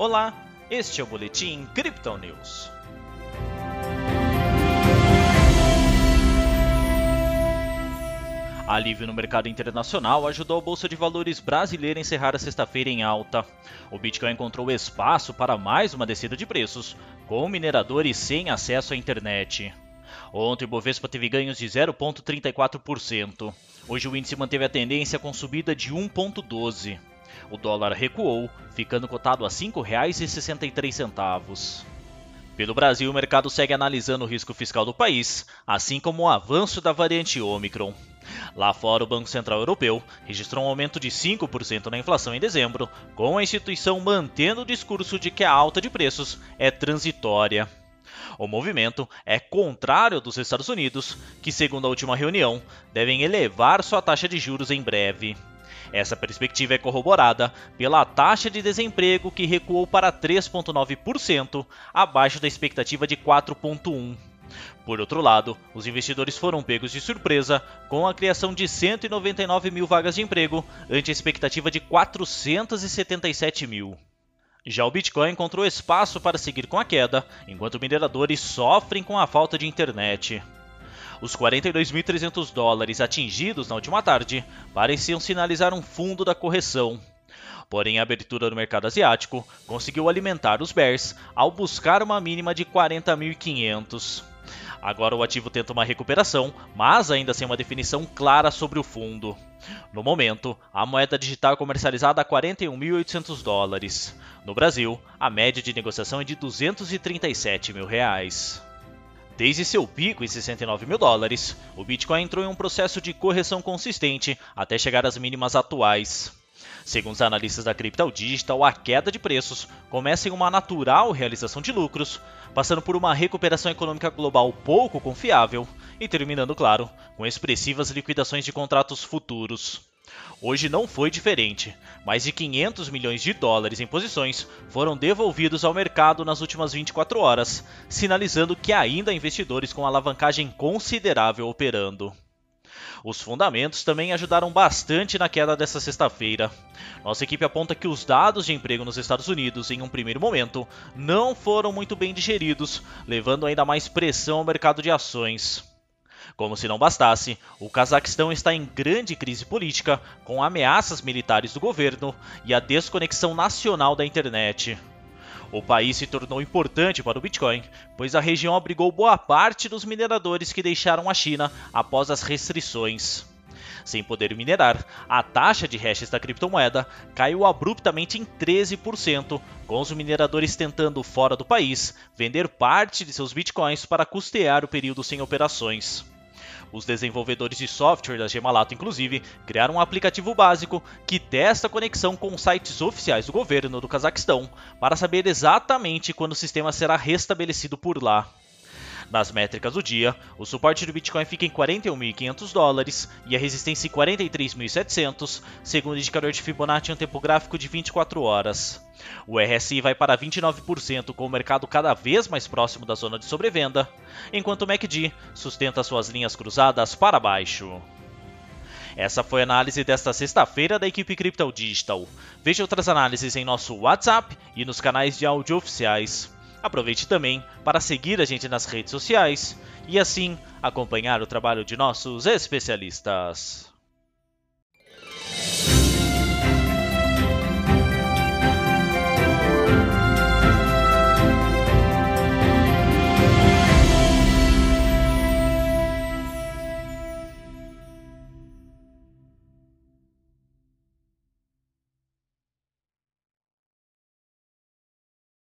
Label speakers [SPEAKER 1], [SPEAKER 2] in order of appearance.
[SPEAKER 1] Olá, este é o Boletim Crypto News. Alívio no mercado internacional ajudou a Bolsa de Valores brasileira a encerrar a sexta-feira em alta. O Bitcoin encontrou espaço para mais uma descida de preços, com mineradores sem acesso à internet. Ontem o Bovespa teve ganhos de 0,34%. Hoje o índice manteve a tendência com subida de 1,12%. O dólar recuou, ficando cotado a R$ 5,63. Pelo Brasil, o mercado segue analisando o risco fiscal do país, assim como o avanço da variante Omicron. Lá fora, o Banco Central Europeu registrou um aumento de 5% na inflação em dezembro, com a instituição mantendo o discurso de que a alta de preços é transitória. O movimento é contrário dos Estados Unidos, que, segundo a última reunião, devem elevar sua taxa de juros em breve. Essa perspectiva é corroborada pela taxa de desemprego que recuou para 3,9%, abaixo da expectativa de 4,1%. Por outro lado, os investidores foram pegos de surpresa com a criação de 199 mil vagas de emprego, ante a expectativa de 477 mil. Já o Bitcoin encontrou espaço para seguir com a queda, enquanto mineradores sofrem com a falta de internet. Os 42.300 dólares atingidos na última tarde pareciam sinalizar um fundo da correção. Porém, a abertura do mercado asiático conseguiu alimentar os bears ao buscar uma mínima de 40.500. Agora o ativo tenta uma recuperação, mas ainda sem uma definição clara sobre o fundo. No momento, a moeda digital é comercializada a 41.800 dólares. No Brasil, a média de negociação é de 237 mil reais. Desde seu pico em 69 mil dólares, o Bitcoin entrou em um processo de correção consistente até chegar às mínimas atuais. Segundo os analistas da Crypto Digital, a queda de preços começa em uma natural realização de lucros, passando por uma recuperação econômica global pouco confiável e terminando, claro, com expressivas liquidações de contratos futuros. Hoje não foi diferente. Mais de 500 milhões de dólares em posições foram devolvidos ao mercado nas últimas 24 horas, sinalizando que ainda há investidores com alavancagem considerável operando. Os fundamentos também ajudaram bastante na queda desta sexta-feira. Nossa equipe aponta que os dados de emprego nos Estados Unidos, em um primeiro momento, não foram muito bem digeridos, levando ainda mais pressão ao mercado de ações. Como se não bastasse, o Cazaquistão está em grande crise política, com ameaças militares do governo e a desconexão nacional da internet. O país se tornou importante para o Bitcoin, pois a região abrigou boa parte dos mineradores que deixaram a China após as restrições. Sem poder minerar, a taxa de hashes da criptomoeda caiu abruptamente em 13%, com os mineradores tentando, fora do país, vender parte de seus bitcoins para custear o período sem operações. Os desenvolvedores de software da Gemalato, inclusive, criaram um aplicativo básico que testa a conexão com sites oficiais do governo do Cazaquistão para saber exatamente quando o sistema será restabelecido por lá. Nas métricas do dia, o suporte do Bitcoin fica em 41.500 dólares e a resistência em 43.700, segundo o indicador de Fibonacci em um tempo gráfico de 24 horas. O RSI vai para 29%, com o mercado cada vez mais próximo da zona de sobrevenda, enquanto o MACD sustenta suas linhas cruzadas para baixo. Essa foi a análise desta sexta-feira da equipe Crypto Digital. Veja outras análises em nosso WhatsApp e nos canais de áudio oficiais. Aproveite também para seguir a gente nas redes sociais e assim acompanhar o trabalho de nossos especialistas.